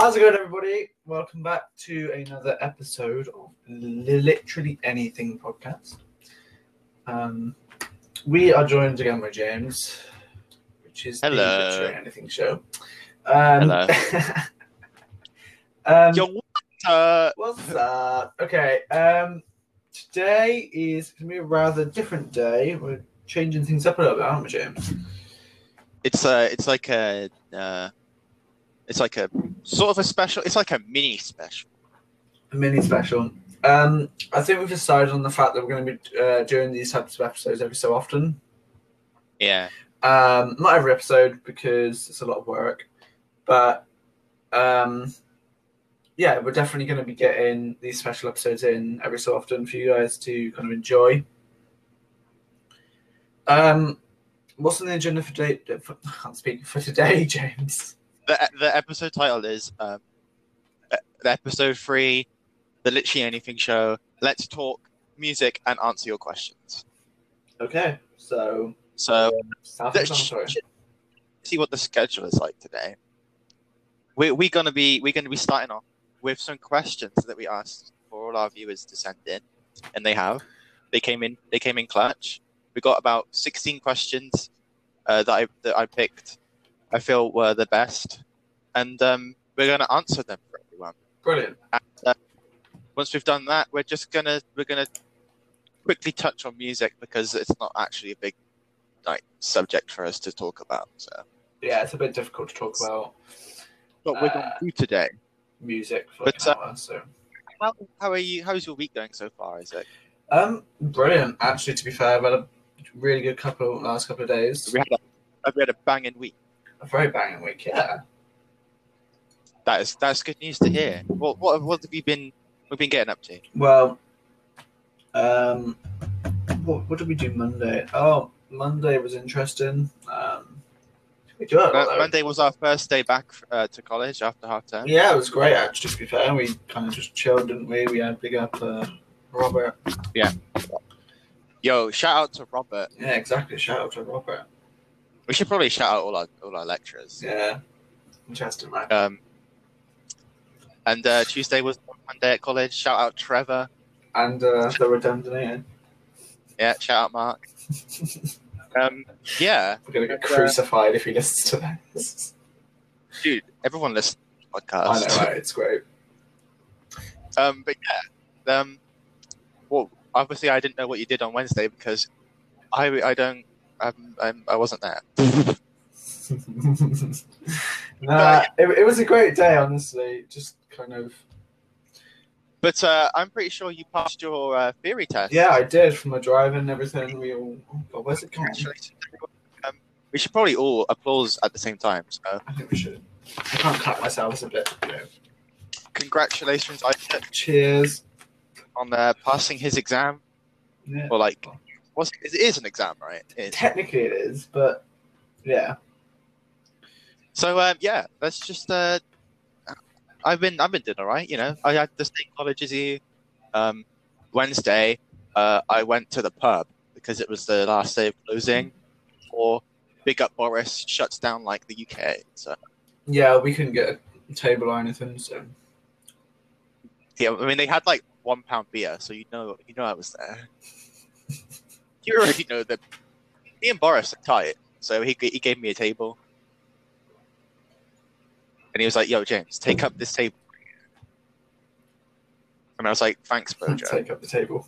How's it going, everybody? Welcome back to another episode of Literally Anything podcast. Um, we are joined again by James, which is Hello. the Literally Anything show. Um, Hello. um, Yo, what? Uh, What's up? Okay, um, today is going to be a rather different day. We're changing things up a little bit, aren't we, James? it's uh, it's like a, uh, it's like a sort of a special. It's like a mini special. A mini special. Um, I think we've decided on the fact that we're going to be uh, doing these types of episodes every so often. Yeah, Um, not every episode because it's a lot of work, but um, yeah, we're definitely going to be getting these special episodes in every so often for you guys to kind of enjoy. Um, what's on the agenda for today? For, I can't speak for today, James. The the episode title is um, uh, the episode three, the literally anything show. Let's talk music and answer your questions. Okay, so So self-explanatory. let's see what the schedule is like today. We we're gonna be we're gonna be starting off with some questions that we asked for all our viewers to send in, and they have. They came in. They came in clutch. We got about sixteen questions uh, that I that I picked. I feel were the best, and um, we're gonna answer them for everyone. Brilliant. Once we've done that, we're just gonna we're gonna quickly touch on music because it's not actually a big like subject for us to talk about. So. Yeah, it's a bit difficult to talk about what we're going Uh, to do today. music for But, uh, so. How, how are you? How's your week going so far? Is it? Um, brilliant. Actually, to be fair, I've had a really good couple last couple of days. We had a, we had a banging week. A very banging week, yeah. That is that's good news to hear. What what what have you been? We've been getting up to. Well, um, what, what did we do Monday? Oh, Monday was interesting. Um, we do Mo- lot. Monday was our first day back uh, to college after half term. Yeah, it was great actually. To be fair, we kind of just chilled, didn't we? We had big up uh, Robert. Yeah. Yo, shout out to Robert. Yeah, exactly. Shout out to Robert. We should probably shout out all our all our lecturers. Yeah, interesting, man. Um, and uh, Tuesday was one day at college. Shout out Trevor. And uh, the redundant. Yeah, shout out Mark. Um, yeah, We're gonna get And, uh, crucified if he listens to this. dude, everyone listens to the I podcast. know, right? It's great. Um, but yeah, um, well, obviously I didn't know what you did on Wednesday because I I don't I'm, I'm I wasn't there. nah, it, it was a great day, honestly. Just kind of. But uh, I'm pretty sure you passed your uh, theory test. Yeah, I did from the driving and everything. We all. Oh God, where's it going? Congratulations. Um, we should probably all applause at the same time. So I think we should. I can't clap myself. It's a bit. You know. congratulations, Isaac, Cheers. on uh, passing his exam. Yeah. Or like, what's it is an exam, right? It. Technically, it is, but yeah. So um, yeah, let's just. Uh, I've been I've been doing all right. You know, I had the same college as you. Um, Wednesday, uh, I went to the pub because it was the last day of closing. Or Big Up Boris shuts down like the UK. So Yeah, we couldn't get a table or anything, so. yeah, I mean they had like one pound beer, so you know you know I was there. you already know that me and Boris are tight, so he he gave me a table. And he was like, "Yo, James, take up this table." And I was like, "Thanks, Bojo. Take up the table.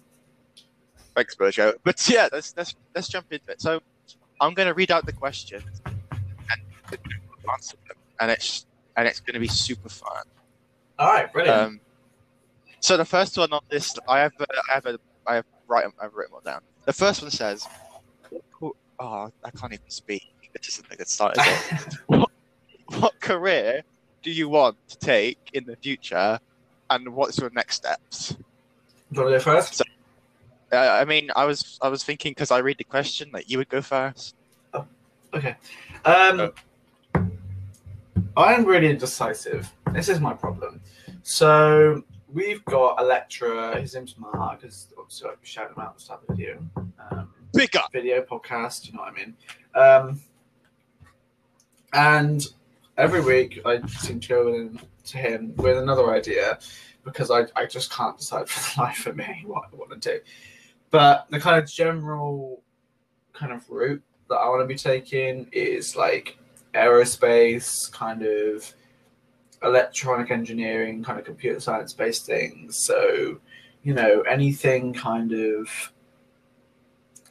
Thanks, Bojo." But yeah, let's let's let's jump into it. So I'm going to read out the questions and answer them, and it's and it's going to be super fun. All right, brilliant. Um, so the first one on this, I have, uh, I have, a, I have write, I've written one down. The first one says, "Oh, I can't even speak. This isn't a good start, is it? what career do you want to take in the future, and what's your next steps?" Do you want to go first? Uh, I mean, I was, I was thinking because I read the question that you would go first. Okay. Um, Uh, I'm really indecisive. This is my problem. So we've got a lecturer. His name's Mark. Because obviously shout him out the start the video. Um, Big up. video podcast. You know what I mean? Um, and every week I seem to go in to him with another idea because I, I just can't decide for the life of me what I want to do. But the kind of general kind of route that I want to be taking is like aerospace, kind of electronic engineering, kind of computer science based things. So, you know, anything kind of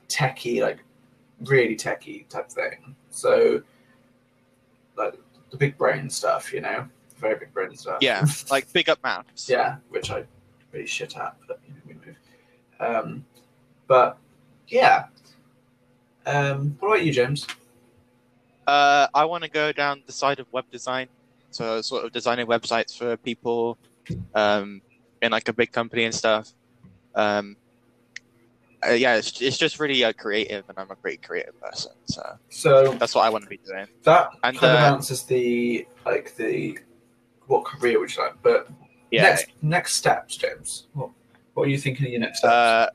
techie, like really techie type thing. So, like the big brain stuff, you know, very big brain stuff. Yeah, like big up maps. yeah, which I really shit at, but you know, we move. Um, but yeah. Um, what about you, James? Uh, I want to go down the side of web design, so sort of designing websites for people, um, in like a big company and stuff. Um, uh, yeah, it's, it's just really uh, creative, and I'm a pretty creative person, so So that's what I want to be doing. that And, kind of uh, answers the like the what career would you like? But Yeah. next next steps, James. What what are you thinking of your next steps? Uh,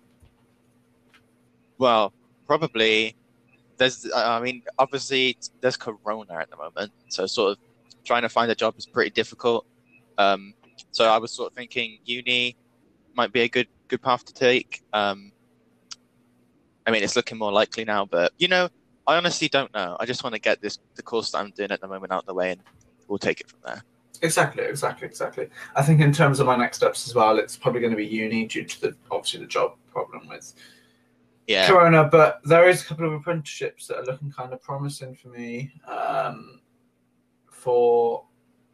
well, probably there's. I mean, obviously there's Corona at the moment, so sort of trying to find a job is pretty difficult. Um, so I was sort of thinking uni might be a good good path to take. Um, I mean, it's looking more likely now, but you know, I honestly don't know. I just want to get this the course that I'm doing at the moment out of the way, and we'll take it from there. Exactly, exactly, exactly. I think in terms of my next steps as well, it's probably going to be uni due to the obviously the job problem with Yeah, Corona. But there is a couple of apprenticeships that are looking kind of promising for me um, for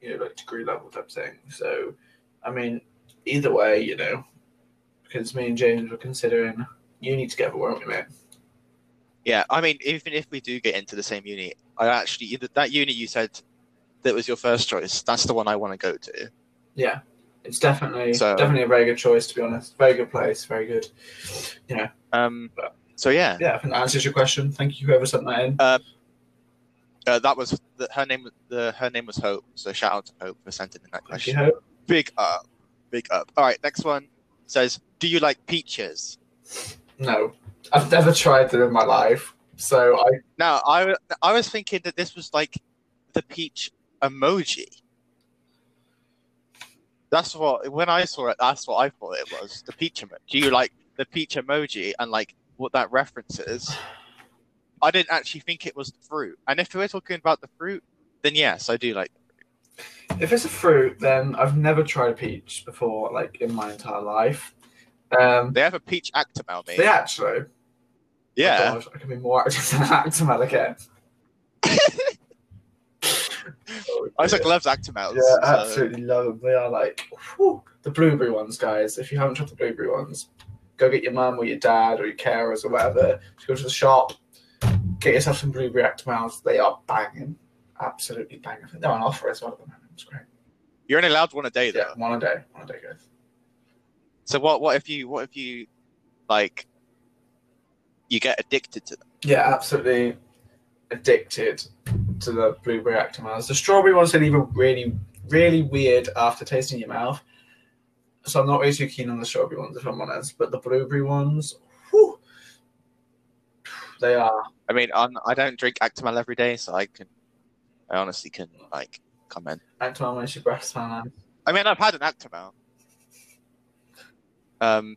you know like degree level type thing. So, I mean, either way, you know, because me and James were considering uni together, weren't we, mate? yeah. I mean, even if we do get into the same uni, I actually that uni you said that was your first choice. That's the one I want to go to. Yeah, it's definitely So- definitely a very good choice to be honest. Very good place, very good. You know. Um, so yeah, Yeah, I think that answers your question. Thank you, whoever sent that in. uh, that was the, her name. The her name was Hope. So shout out to Hope for sending in that you, question. Hope. Big up, big up. All right, next one says, "Do you like peaches?" No, I've never tried them in my life, so I Now, I I was thinking that this was like the peach emoji. That's what when I saw it, that's what I thought it was. The peach emoji. Do you like the peach emoji and like what that references? I didn't actually think it was the fruit. And if we're talking about the fruit, then yes, I do like. if it's a fruit, then I've never tried a peach before, like in my entire life. Um, They have a peach Actimel, mate. they actually, yeah. Oh I can be more active than Actimel again. Oh, Isaac loves Actimels. Yeah, so- absolutely love them. They are like whew, the blueberry ones, guys. If you haven't tried the blueberry ones, go get your mum or your dad or your carers or whatever. Just go to the shop, get yourself some blueberry Actimels. They are banging, absolutely banging. I think they're on offer as well at the moment. It's great. You're only allowed one a day, though. Yeah, one a day, one a day, guys. So what? What if you? What if you, like, you get addicted to them? Yeah, absolutely addicted to the blueberry Actimels. The strawberry ones are even really, really weird after tasting your mouth. So I'm not really too keen on the strawberry ones, if I'm honest. But the blueberry ones, whew, they are. I mean, I'm, I don't drink Actimel every day, so I can, I honestly can like comment. Actimel makes your breath smell nice. I mean, I've had an Actimel. Um,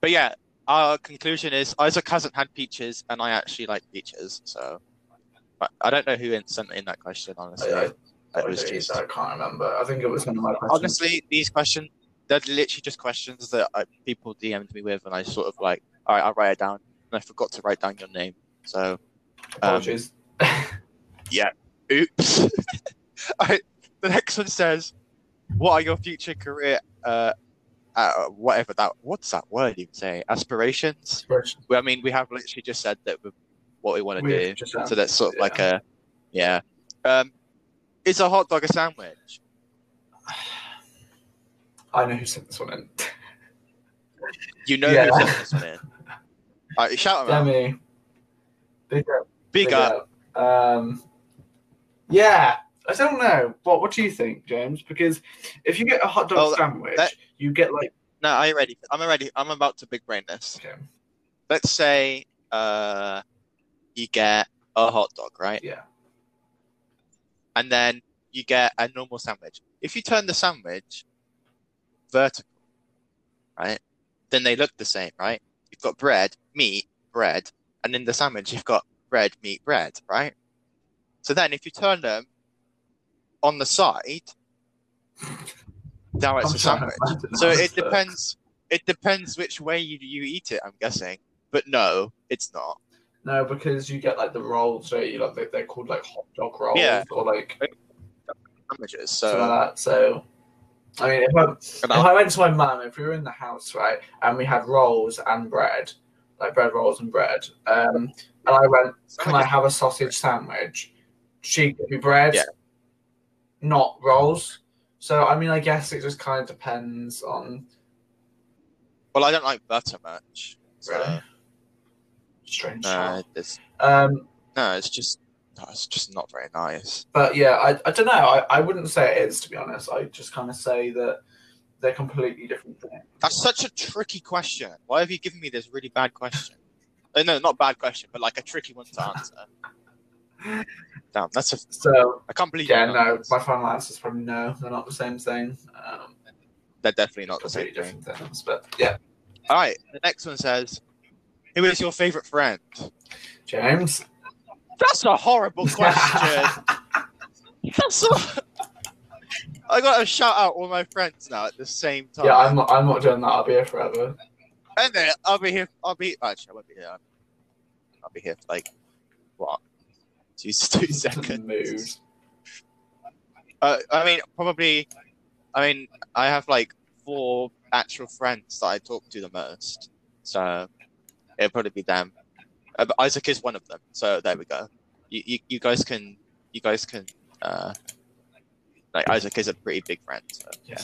but yeah, our conclusion is Isaac hasn't had peaches, and I actually like peaches. So, but I don't know who sent in that question. Honestly, I, was just I can't remember. I think it was one of my questions. honestly these questions. They're literally just questions that I, people DM'd me with, and I sort of like, all right, I'll write it down, and I forgot to write down your name. So, um, Apologies. oops. Right, the next one says, "What are your future career, uh, uh, whatever that, what's that word you say? Aspirations." Well, I mean, we have literally just said that what we want to do, so that's sort of yeah. like a, yeah. Um, is a hot dog a sandwich? I know who sent this one in. You know Yeah. who sent this one in. All right, shout them out. Big up. Big up. up. Um, yeah, I don't know. What What do you think, James? Because if you get a hot dog Oh, sandwich, that- you get like No, are you ready? I'm ready. I'm about to big brain this. okay, Let's say, uh, you get a hot dog, right? yeah, and then you get a normal sandwich. if you turn the sandwich vertical, right, then they look the same, right? You've got bread, meat, bread, and in the sandwich you've got bread, meat, bread, right? So then if you turn them on the side, now it's I'm a sandwich. So it depends. It depends which way you, you eat it. I'm guessing, but no, it's not. No, because you get like the rolls, right? You like they, they're called like hot dog rolls Yeah. or like Sandwiches. So like that. So, I mean, if I if I went to my mum, if we were in the house, right, and we had rolls and bread, like bread rolls and bread, um, and I went, "Can I have a sausage sandwich?" She gave me bread, Yeah. not rolls. So, I mean, I guess it just kind of depends on well, I don't like butter much. So Really? strange. no, it's Um, no, it's just no, it's just not very nice. but yeah, I, I don't know. I, I wouldn't say it is to be honest. I just kind of say that they're completely different things. That's such a tricky question. Why have you given me this really bad question? Uh, no, not bad question, but like a tricky one to answer. Damn, that's a. So I can't believe. yeah, no, my final answer is probably no. They're not the same thing. Um, They're definitely not the same completely thing. different things. But yeah, All right, the next one says, "Who is your favorite friend?" James. That's a horrible question. That's a... I got to shout out all my friends now at the same time. yeah, I'm not. I'm not doing that. I'll be here forever. And then I'll be here. I'll be actually. I won't be here. I'll be here for like what? Two, two seconds. Mood. Uh, I mean, probably. I mean, I have like four actual friends that I talk to the most, so it'll probably be them. Uh, but Isaac is one of them, so there we go. You, you, you guys can, you guys can. Uh, like Isaac is a pretty big friend. So. Yeah,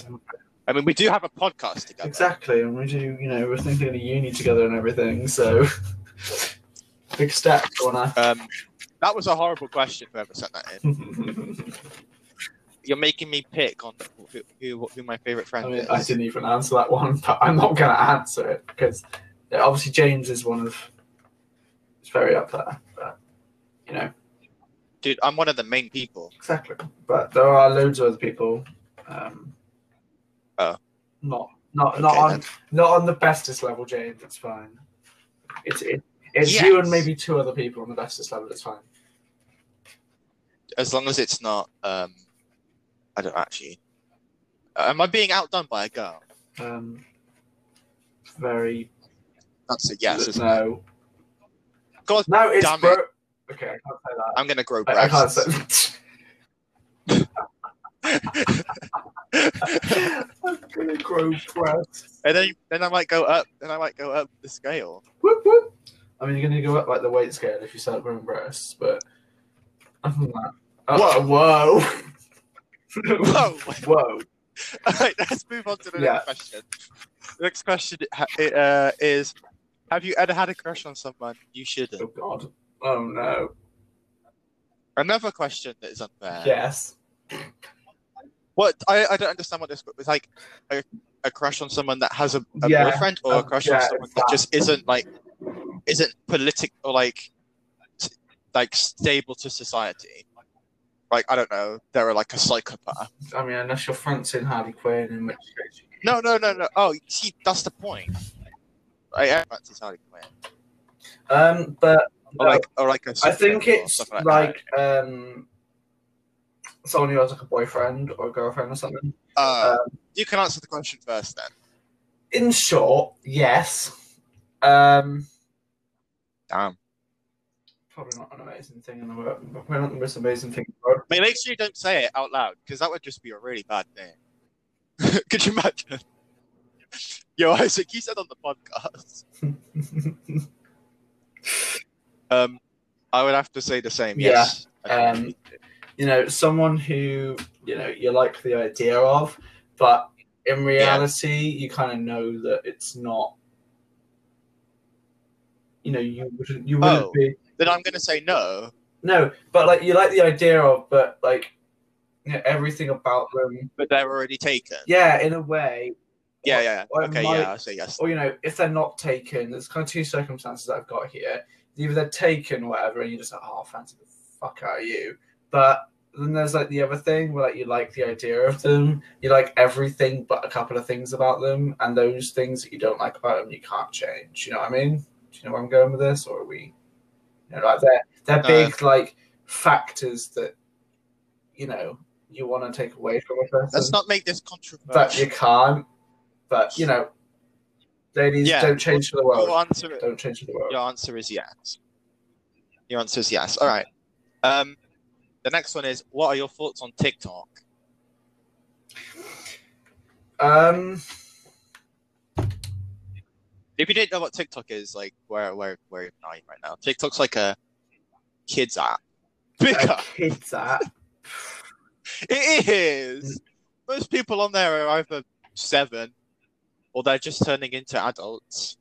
I mean, we do have a podcast together. exactly. And we do. You know, we're thinking of the uni together and everything. So big step, Connor. Um, that was a horrible question. Whoever sent that in. You're making me pick on who who, who my favorite friend I mean, is. I didn't even answer that one, but I'm not going to answer it because obviously James is one of. It's very up there, but you know Dude, I'm one of the main people. exactly. But there are loads of other people. Um, Oh. Not not not Okay, on then. not on the bestest level, James. It's fine. It's it, it's you and maybe two other people on the bestest level. It's fine. As long as it's not. Um, I don't actually. Am I being outdone by a girl? Um, very That's a yes. It? no. God No, it's damn bro- it. Okay, I can't say that. I'm gonna grow I, I can't breasts. say. I'm gonna grow breasts. and then then I might go up. Then I might go up the scale. Whoop, whoop. I mean, you're gonna go up like the weight scale if you start growing breasts, but other than that, oh, whoa, Whoa. whoa. All right, let's move on to the Yeah. next question. The next question uh, is: Have you ever had a crush on someone you shouldn't? Oh god. Oh no. Another question that is unfair. Yes. What I, I don't understand what this was like a, a crush on someone that has a, a Yeah. boyfriend or a crush yeah, on someone it's that that. just isn't like isn't political or like s- like stable to society. Like I don't know, they're like a psychopath. I mean, unless you're Francine Harley Quinn, in which case. you- No, no, no, no. Oh, see, that's the point. I am fancy Harley Quinn. Um, but Or like, or like a I think it's like, like um, someone who has like a boyfriend or a girlfriend or something. Uh, Um, you can answer the question first, then. in short, yes. Um, Damn. probably not an amazing thing in the world. Probably not the most amazing thing in the world. But make sure you don't say it out loud because that would just be a really bad thing. Could you imagine? Yo, Isaac, you said on the podcast. Um, I would have to say the same. Yeah, Yes. um, you know, someone who you know you like the idea of, but in reality, you kind of know that it's not. You know, you wouldn't. You wouldn't Oh. be. then I'm gonna say no. No, but like you like the idea of, but like, you know, everything about them. But they're already taken. Yeah, in a way. Yeah, Or- yeah. or Okay, might- yeah, I'll say yes. Or you know, if they're not taken, there's kind of two circumstances I've got here. Either they're taken, or whatever, and you're just like, oh, fancy the fuck out of you. But then there's like the other thing where like you like the idea of them, you like everything but a couple of things about them, and those things that you don't like about them you can't change. You know what I mean? Do you know where I'm going with this, or are we? You know, like they're they're Uh, big like factors that you know you want to take away from a person, Let's not make this controversial. but you can't. But you know, ladies, Yeah, don't change for the world. Your answer, Don't change for the world. your answer is yes. Your answer is yes. All right. Um, the next one is what are your thoughts on TikTok? Um, If you didn't know what TikTok is, like where where where are you right now? TikTok's like a kids app. Bigger. kids app. It is. Most people on there are either seven or they're just turning into adults.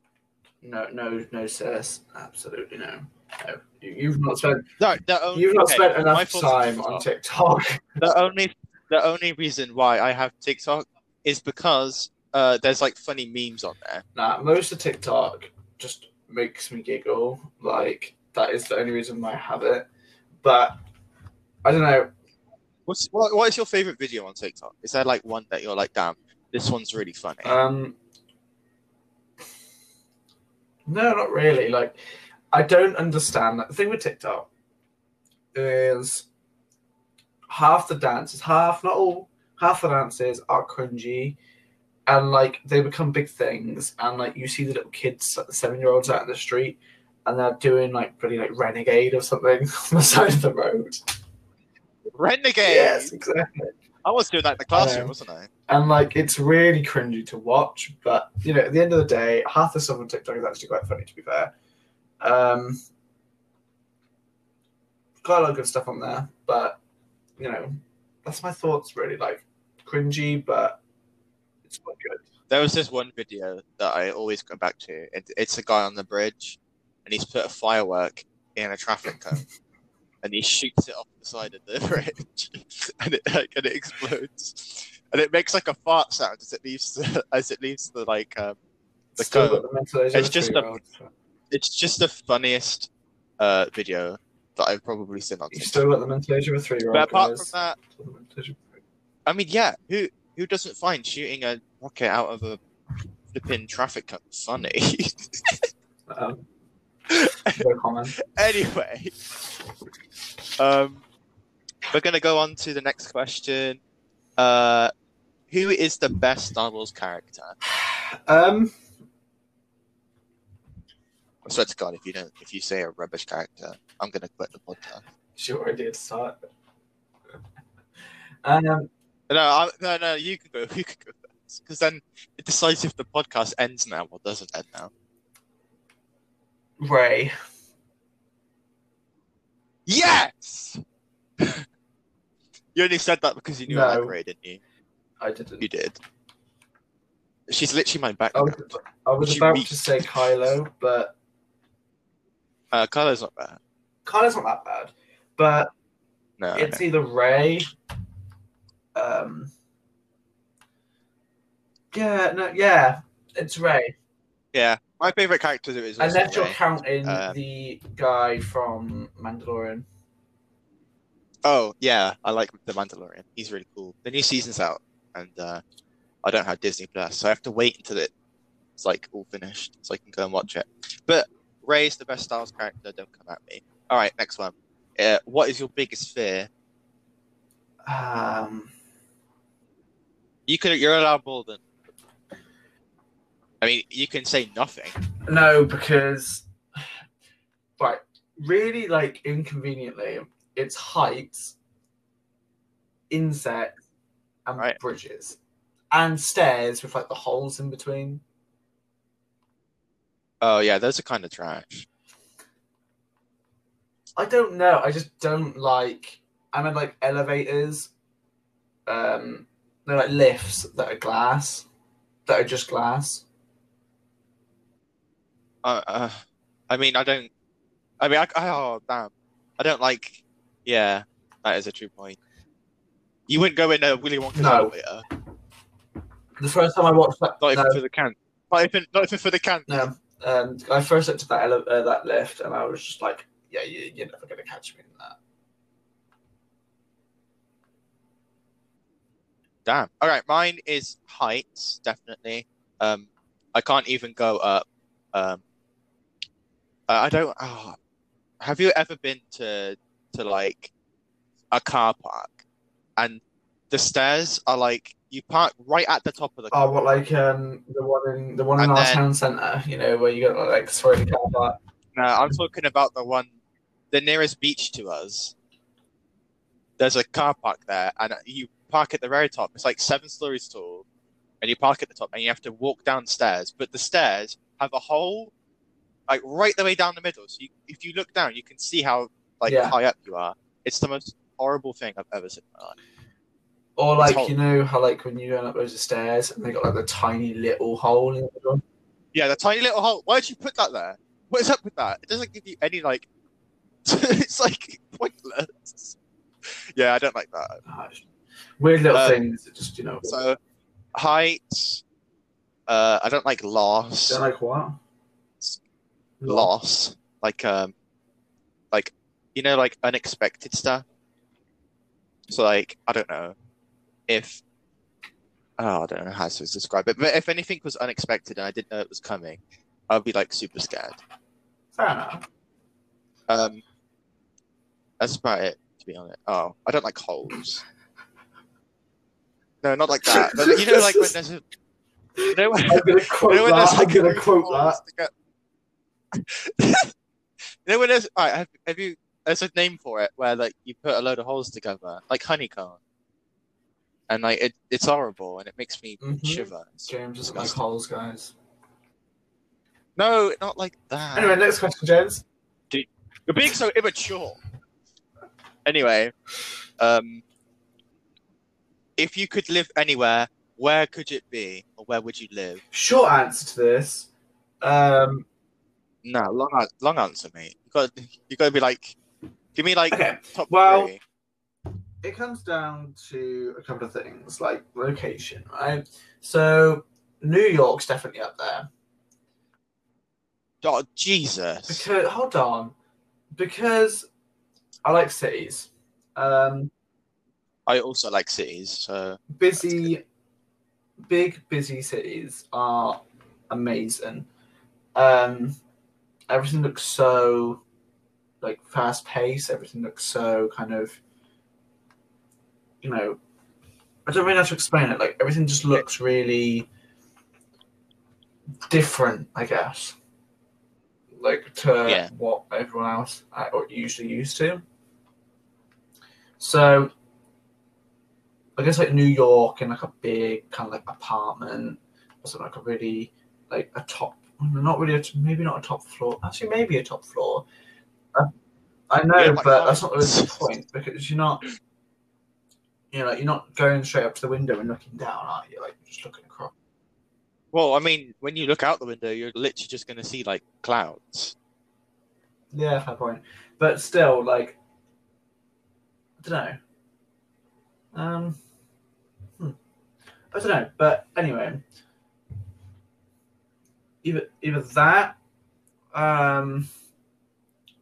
No, no, no, sir. Absolutely no. No, you, you've not spent No, only, you've not okay, spent enough time on TikTok. TikTok. The only the only reason why I have TikTok is because uh, there's like funny memes on there. Nah, most of TikTok just makes me giggle. Like that is the only reason why I have it. But I don't know. What's what, what is your favorite video on TikTok? Is there like one that you're like, damn, this one's really funny? Um, no, not really. Like, I don't understand. that. The thing with TikTok is half the dances, half, not all, half the dances are cringy. And like they become big things, and like you see the little kids, like the seven-year-olds out in the street, and they're doing like pretty like renegade or something on the side of the road. Renegade. Yes, exactly. I was doing that in the classroom, wasn't I? and like it's really cringy to watch but you know at the end of the day half the stuff on tiktok is actually quite funny to be fair um got a lot of good stuff on there but you know that's my thoughts really like cringy but it's quite good There was this one video that I always go back to. It, it's a guy on the bridge, and he's put a firework in a traffic cone, and he shoots it off the side of the bridge, and it like, and it explodes, and it makes like a fart sound as it leaves the, as it leaves the like. Um, The Still the mental age of It's just a- it's just the funniest uh, video that I've probably seen on you still got the mental age of a three-year-old But apart guys. from that, Still the mental age of a I mean, yeah, who who doesn't find shooting a rocket out of a flipping traffic cone funny? um, no comment anyway, um, we're gonna go on to the next question. Uh, who is the best Star Wars character? um I swear to God, if you don't, if you say a rubbish character, I'm gonna quit the podcast. sure I did start um No, I, no, no, you can go. You can go first, because then it decides if the podcast ends now or doesn't end now. Ray Yes. you only said that because you knew I No. liked Rey, didn't you? i didn't You did. She's literally my I was, I was about weak. to say Kylo, but Uh, Kylo's not bad. Kylo's not that bad. But No, it's either Rey. Um. Yeah, no, yeah, it's Rey. yeah. My favorite character is Unless you're counting Um, the guy from Mandalorian. Oh yeah, I like the Mandalorian. He's really cool. The new season's out, and uh, I don't have Disney Plus, so I have to wait until it's like all finished so I can go and watch it. But Rey's the best Star Wars character. Don't come at me. All right, next one. Uh, what is your biggest fear? Um, You could. You're allowed more than. I mean, you can say nothing. no, because right, really, like inconveniently, it's heights, insects, and Right. bridges, and stairs with like the holes in between. Oh yeah, those are kind of trash. I don't know. I just don't like. I mean, like elevators. Um, they're like lifts that are glass, that are just glass. Uh, uh, I mean, I don't. I mean, I, I oh damn, I don't like. Yeah, that is a true point. You wouldn't go in a Willy Wonka's No. elevator, The first time I watched that, not even no, for the can. Not even, not even for the can. no, um, I first looked at that ele- uh, that lift, and I was just like, "Yeah, you, you're never gonna catch me in that." Damn. All right, mine is heights, definitely. Um, I can't even go up. Um, I don't. Oh, have you ever been to to like a car park and the stairs are like you park right at the top of the car. Oh, what like um the one in the one in And our then- town centre, you know, where you got like sorry the car park. No, I'm talking about the one, the nearest beach to us. There's a car park there, and you park at the very top. It's like seven stories tall, and you park at the top, and you have to walk downstairs. But the stairs have a hole, like right the way down the middle. So you, if you look down, you can see how like Yeah. high up you are. It's the most horrible thing I've ever seen in my life. Or like you know how like when you're going up those stairs and they got like the tiny little hole in the middle. Yeah, the tiny little hole. Why did you put that there? What is up with that? It doesn't give you any like. it's like pointless. Yeah, I don't like that. Ah, Weird little Uh, things that just you know. So, height. Uh, I don't like loss. Don't like what? Loss, like um, like you know, like unexpected stuff. So, like I don't know if. Oh, I don't know how to describe it, but if anything was unexpected and I didn't know it was coming, I'd be like super scared. Fair enough. Um, that's about it, to be honest. Oh, I don't like holes. No, not like that. But you know, like when there's a, you know, when, I'm gonna you quote know when that. there's I'm like gonna a quote that. Stick up- you know when there's, all right, have, have you? There's a name for it where like you put a load of holes together, like honeycomb, and like it, it's horrible and it makes me Mhm. shiver. James doesn't like holes, guys. No, not like that. Anyway, next question, James. You're being so immature. Anyway, um, if you could live anywhere, where could it be, or where would you live? Short answer to this. Um, No, long, long answer, mate. You got, you got to be like, give me like okay, top well- three. it comes down to a couple of things, like location, right? So New York's definitely up there. Oh Jesus! Because hold on, because I like cities. Um, I also like cities, so busy, big busy cities are amazing. Um, everything looks so like fast paced. Everything looks so kind of, you know, I don't really know how to explain it. Like everything just looks really different, I guess. Like to Yeah. what everyone else uh, are usually used to. So I guess like New York in like a big kind of like apartment or something like a really like a top, not really, a, maybe not a top floor. Actually, maybe a top floor. Uh, I know, Yeah, but that's not really the point because you're not, you know, like you're not going straight up to the window and looking down, are you? Like you're just looking across. well, I mean, when you look out the window, you're literally just going to see like clouds. Yeah, fair point. But still, like, I don't know. Um, hmm. I don't know. But anyway, either either that, um,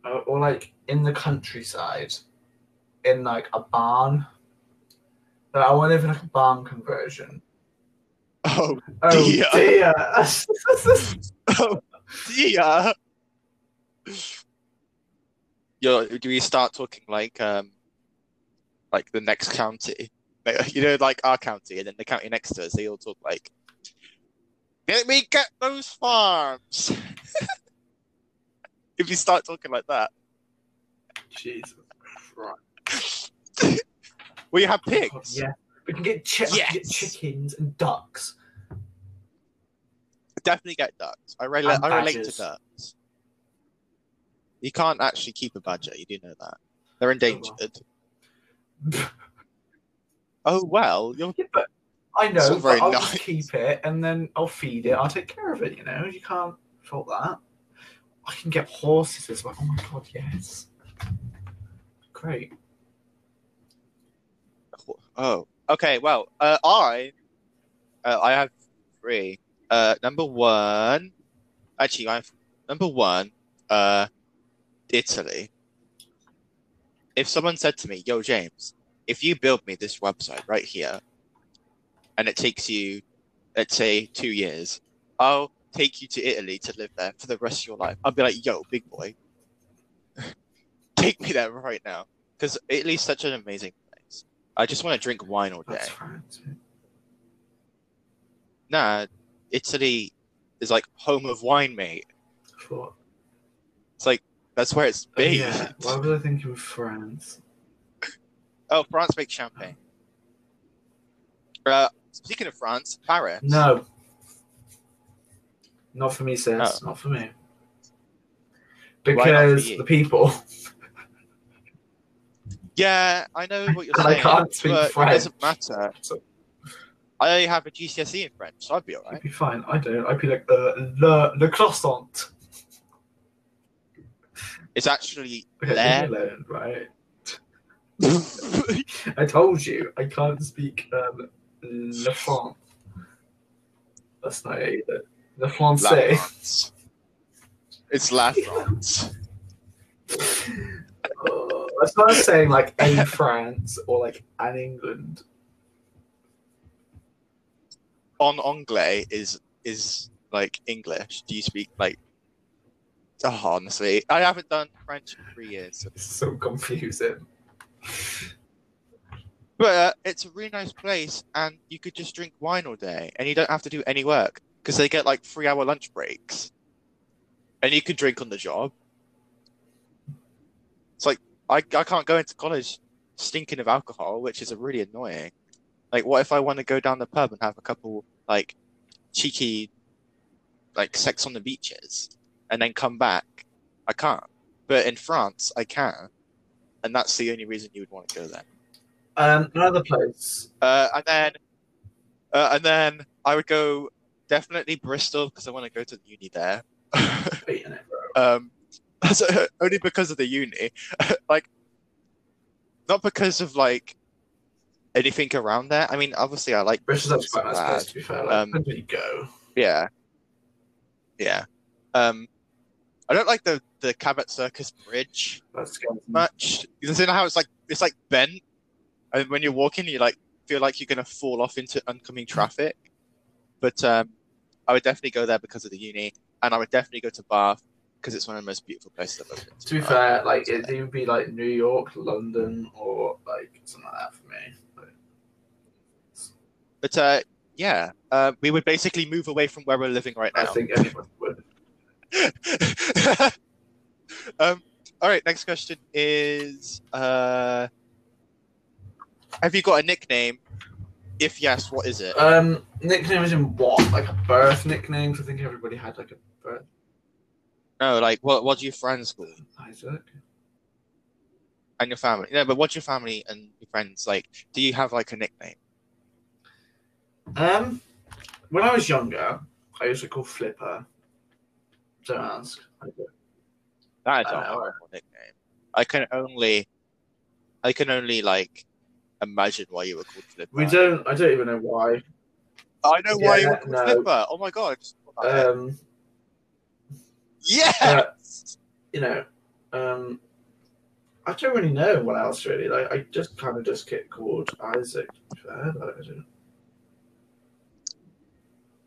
or, or like in the countryside, in like a barn. But I want to live in like a barn conversion. Oh, Oh Dear. dear! oh dear. Yo, do we start talking like um, like the next county? You know, like our county, and then the county next to us. They all talk like, "Let me get those farms." if you start talking like that, Jesus Christ! well, you have Oh, pigs. yeah, we can get, chi- we can get chickens and ducks. Definitely get ducks. I relate. I relate to ducks. You can't actually keep a badger. You do know that they're oh, endangered. Oh well, you're Yeah, but I know, but I'll nice. just keep it and then I'll feed it. I'll take care of it. You know, you can't fault that. I can get horses as well. Oh my god, yes, great. Oh, okay. Well, uh, I, uh, I have three. Uh, number one, actually, I have number one. Uh, Italy. If someone said to me, "Yo, James, if you build me this website right here, and it takes you, let's say, two years, I'll take you to Italy to live there for the rest of your life. I'll be like, yo, big boy, take me there right now, because Italy's such an amazing place. I just want to drink wine all day. France. Nah, Italy is like home of wine, mate. It's like that's where it's Oh, based. yeah. Why was I thinking of France? Oh, France makes champagne. Uh, speaking of France, Paris. No. Not for me, sis. Oh. Not for me. Not for Because the people. Yeah, I know what you're And I saying. can't speak but French. It doesn't matter. So- I have a GCSE in French, so I'd be alright. I'd be fine. I don't. I'd be like uh, le le croissant. It's actually Okay, there. leave alone, right? I told you I can't speak um, le France. That's not it either. Le La français. France. It's La France. Uh, that's not saying like in France or like an England. En anglais is is like English. Do you speak like? Oh, honestly, I haven't done French in three years. so- It's so confusing. But uh, it's a really nice place, and you could just drink wine all day, and you don't have to do any work because they get like three-hour lunch breaks, and you can drink on the job. It's like I I can't go into college stinking of alcohol, which is really annoying. Like, what if I want to go down the pub and have a couple like cheeky, like sex on the beaches, and then come back? I can't. But in France, I can, and that's the only reason you would want to go there. Um, another place. Uh, and then, uh, and then I would go definitely Bristol because I want to go to uni there. Wait a minute, bro. um, so, only because of the uni, like, not because of like anything around there. I mean, obviously, I like Bristol's Bristol, quite nice place to be fair. Like, Um, where do you go? Yeah, yeah. Um, I don't like the the Cabot Circus Bridge That's much. You know how it's like it's like bent, and when you're walking, you like feel like you're gonna fall off into oncoming traffic. But um, I would definitely go there because of the uni, and I would definitely go to Bath because it's one of the most beautiful places I've ever been. To be Uh, fair, like it'd be like New York, London, or like something like that for me. Like, But uh, yeah, uh, we would basically move away from where we're living right now. I think anyone would. um, all right, next question is: uh, Have you got a nickname? If yes, what is it? Um, nickname is in what? Like a birth nicknames? I think everybody had like a birth no, like what? What do your friends call you Isaac. and your family? No, but what's your family and your friends like? Do you have like a nickname? Um, when I was younger, I used to call Flipper. Don't ask. That is a know. horrible nickname. I can only, I can only like imagine why you were called Flipper. We don't. I don't even know why. I know why you were called no. Flipper. Oh my god! I just thought about it. Um, yes. you know, um, I don't really know what else really. Like, I just kind of just get called Isaac. I don't.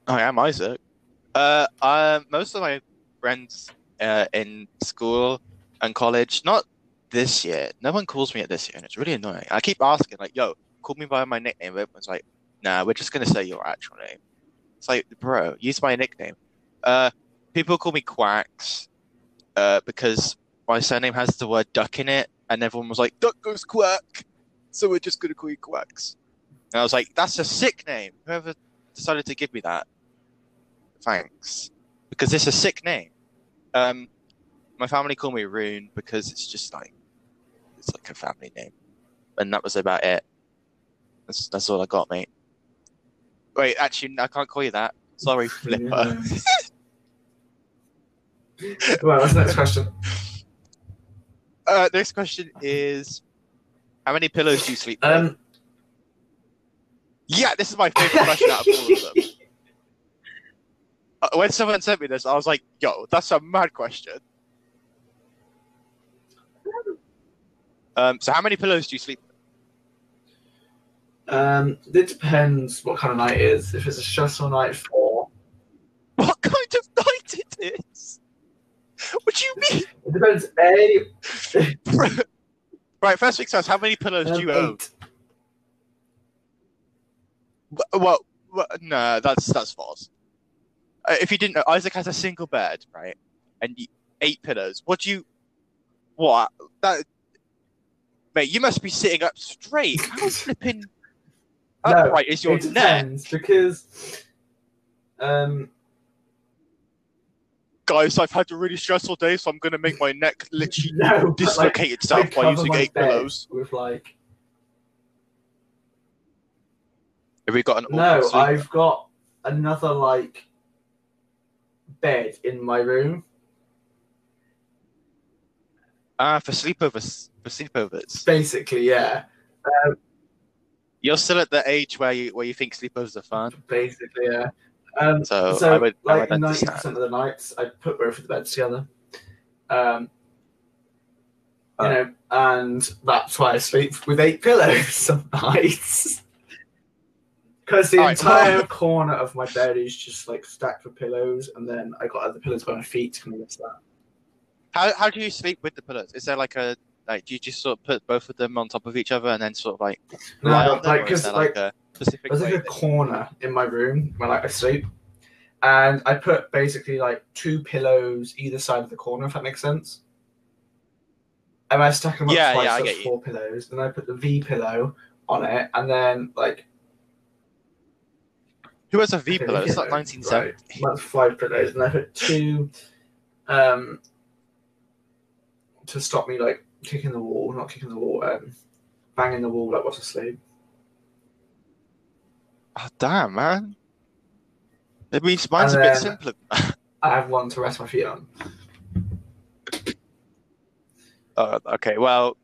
I am Isaac. Uh, um, most of my friends uh, in school and college, not this year. No one calls me at this year, and it's really annoying. I keep asking, like, "Yo, call me by my nickname." Everyone's like, "Nah, we're just gonna say your actual name." It's like, bro, use my nickname. Uh, people call me Quacks, uh, because my surname has the word duck in it, and everyone was like, "Duck goes quack," so we're just gonna call you Quacks. And I was like, "That's a sick name." Whoever decided to give me that thanks because it's a sick name um my family call me rune because it's just like it's like a family name. And that was about it. That's that's all i got mate. Wait actually i can't call you that. Sorry flipper. Well, that's the next question. uh next question is how many pillows do you sleep with? Um, yeah this is my favorite question out of all of them. Uh, when someone sent me this i was like yo that's a mad question um so how many pillows do you sleep? Um, it depends what kind of night it is. If it's a stressful night for, What kind of night it is? What do you mean? it depends. A, right, first things first. How many pillows do you um, own? Well, well, no, that's that's false. Uh, if you didn't know, Isaac has a single bed, right, and eight pillows. What do you? What that? Mate, you must be sitting up straight. How flipping No, upright is your neck? because, um, Guys, I've had a really stressful day, so I'm gonna make my neck literally no, but, like, dislocate itself by using eight pillows. with like. Have we got an No. I've got another like bed in my room. Ah, for sleepovers. For sleepovers. Basically, yeah. You're still at the age where you where you think sleepovers are fun. Basically, yeah. Um, So, so, I would like ninety percent of the nights, I put both of the beds together. Um, you Oh. know, and that's why I sleep with eight pillows some nights. Because the Alright, entire well- corner of my bed is just like stacked with pillows, and then I got other pillows by my feet to kind of that. How how do you sleep with the pillows? Is there like a like do you just sort of put both of them on top of each other and then sort of like No, like because like like a specific there's like a corner in my room where like I sleep, and I put basically like two pillows either side of the corner, if that makes sense. And I stack them up Yeah, twice, yeah, I get it's you. four pillows. Then I put the V pillow on it, and then like Who has a V pillow? It's like not 1970. right, That's five pillows, and I put two, um, to stop me like kicking the wall, not kicking the wall, um, banging the wall like what's asleep. Oh damn, man. It means mine's And a bit simpler. I have one to rest my feet on. Oh, okay, well,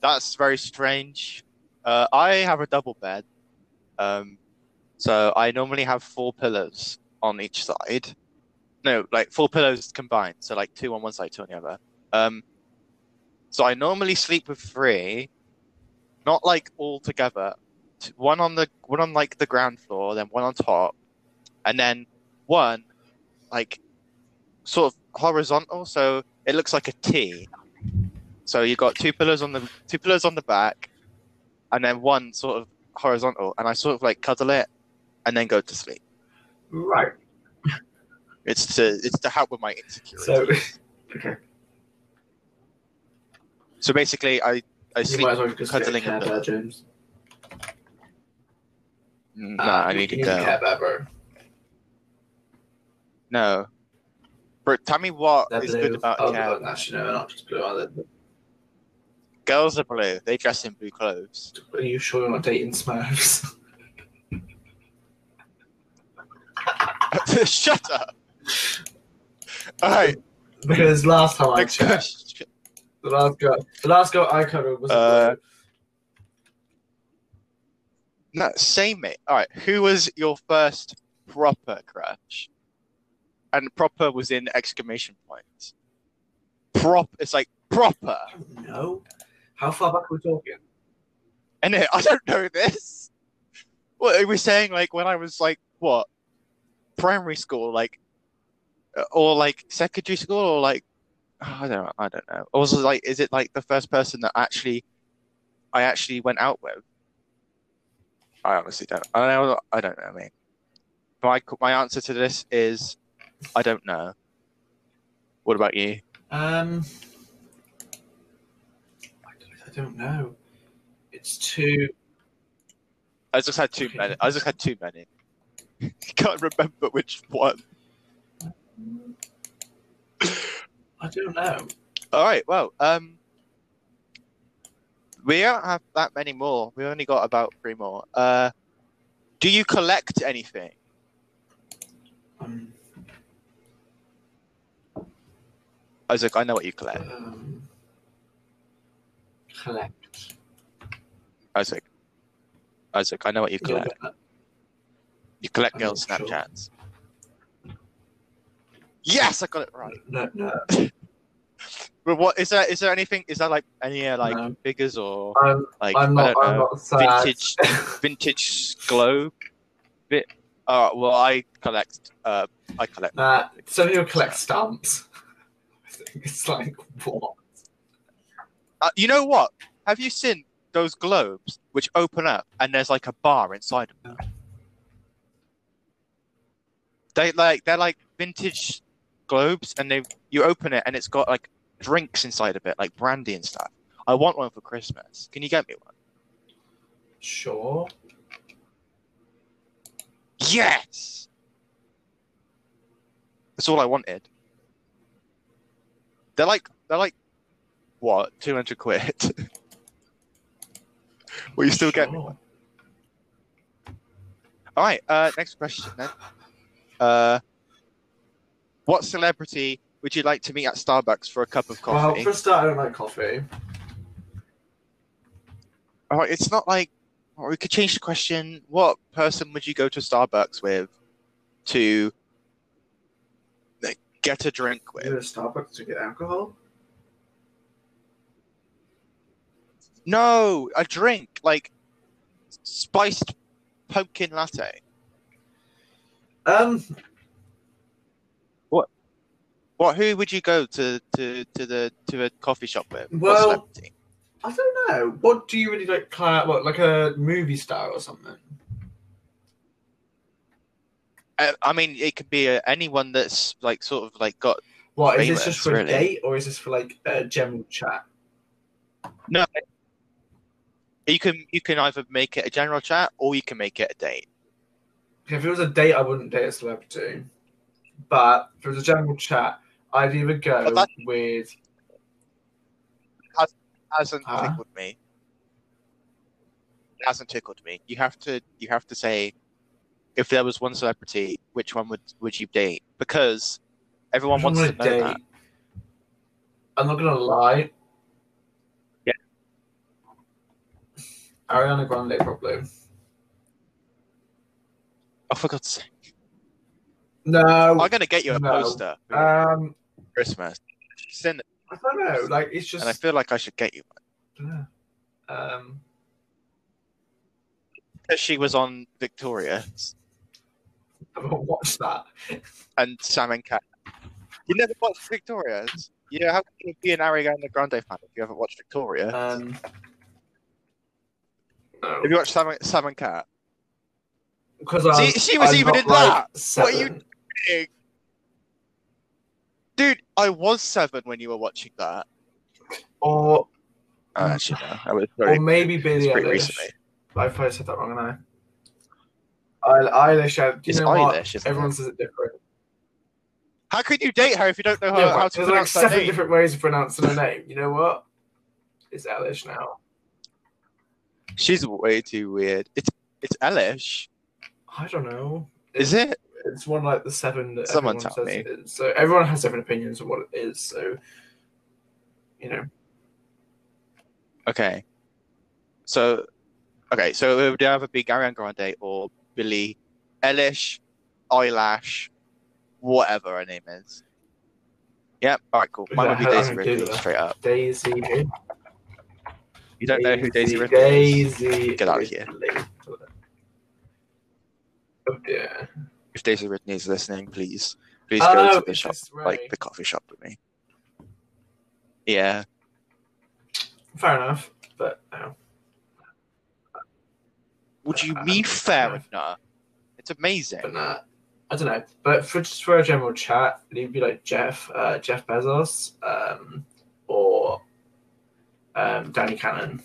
that's very strange. Uh, I have a double bed, um, so I normally have four pillows on each side. No, like four pillows combined, so like two on one side, two on the other. Um, so I normally sleep with three, not like all together. One on the one on like the ground floor, then one on top, and then one like sort of horizontal, so it looks like a T. So you've got two pillars on the two pillars on the back, and then one sort of horizontal, and I sort of like cuddle it, and then go to sleep. Right. It's to it's to help with my insecurity. So, okay. So basically, I I You sleep. might as well just cuddling Care Bear, James. No, Uh, I need to go. Care Bear, bro. No, but tell me what They're is blue. good about oh, Care. actually, no, not just blue, are they? Girls are blue. They dress in blue clothes. Are you sure you're not dating Smurfs? Shut up. All right. because last time I checked. The last girl, the last girl I covered was Uh. No, same mate. All right. Who was your first proper crush? And proper was in exclamation points. Prop. It's like proper. No. How far back are we talking? And it, I don't know this. What are we saying? Like when I was like what, primary school, like, uh, or like secondary school, or like, I don't know. I don't know. Was like, is it like the first person that actually, I actually went out with? I honestly don't. I don't know. I don't know, mate. My my answer to this is, I don't know. What about you? Um, I don't, I don't know. It's too. I just had too Okay. many. I just had too many. Can't remember which one. I don't know. All right. Well, um, we don't have that many more. We only got about three more. Uh, do you collect anything? Um, Isaac, I know what you collect. um, collect. Isaac, Isaac, I know what you collect. get that. You collect girls' not sure. Yes, I got it right. No, no. But what is there? Is there anything? Is there like any uh, like No. figures or I'm, like I'm I don't know, not vintage vintage globe? Bit. Uh, well, I collect. Uh, I collect. Nah, some people collect stamps. I think it's like what? Uh, you know what? Have you seen those globes which open up and there's like a bar inside of them? They like they're like vintage globes, and they you open it and it's got like drinks inside of it, like brandy and stuff. I want one for Christmas. Can you get me one? Sure. Yes. That's all I wanted. They're like they're like what two hundred quid. Will you still get me one? All right. Uh, next question then. Uh, what celebrity would you like to meet at Starbucks for a cup of coffee? Well, for a start, I don't like coffee. Right. It's not like or we could change the question. What person would you go to Starbucks with to like, get a drink You go with? to Starbucks to get alcohol. No, a drink like spiced pumpkin latte. Um, What? Who would you go to to to the to a coffee shop with? Well- I don't know. What do you really like? Of, what, like a movie star or something? Uh, I mean, it could be uh, anyone that's like sort of like got What is Famous, this just for really. a date or is this for like a general chat? no. You can you can either make it a general chat or you can make it a date. If it was a date, I wouldn't date a celebrity. But if it was a general chat, I'd either go But that- with Hasn't Huh? tickled me. It hasn't tickled me. You have to you have to say if there was one celebrity, which one would would you date? Because everyone wants to know I that. date? I'm not gonna lie. Yeah. Ariana Grande probably. Oh, for God's sake! No. I'm gonna get you a No. poster Um, Christmas. Send it, I don't know. Like it's just. and I feel like I should get you one know. Um, because she was on Victorious I haven't watched that. and Sam and Cat. You never watched Victorious? Yeah, how can you be an Ariana Grande fan if you haven't watched Victorious? Um, no. Have you watched Sam, Sam and Cat? Because I'm, she was I'm even in that. Like, What are you doing? Dude, I was seven when you were watching that. Or Oh, actually, no. I was very, or maybe Billie Eilish. recently. I've probably said that wrong, haven't I? I Eilish. uh, You It's know what? Eilish, isn't Everyone it? says it different. How could you date her if you don't know how, Yeah, how to there's like seven different ways of pronouncing her name. You know what? It's Eilish now. She's way too weird. It's it's Elish. I don't know. Is it? It's one like the seven that Someone everyone tell says me. it is. So everyone has different opinions of what it is. So you know, Okay. So, okay, so it would either be Ariana Grande or Billie Eilish, Eyelash, whatever her name is. Yep. All right. Cool. Mine would be Daisy Ridley straight up. Daisy. You don't know who Daisy Ridley is? Daisy. Get out of here. Ridley. Oh dear. If Daisy Ridley is listening, please, please Oh, go to the shop, just like the coffee shop with me. Yeah. Fair enough, but no. Would you Uh, mean fair enough? It's amazing. but nah, I don't know. But for just for a general chat, it'd be like Jeff, uh, Jeff Bezos, um, or um, Danny Cannon.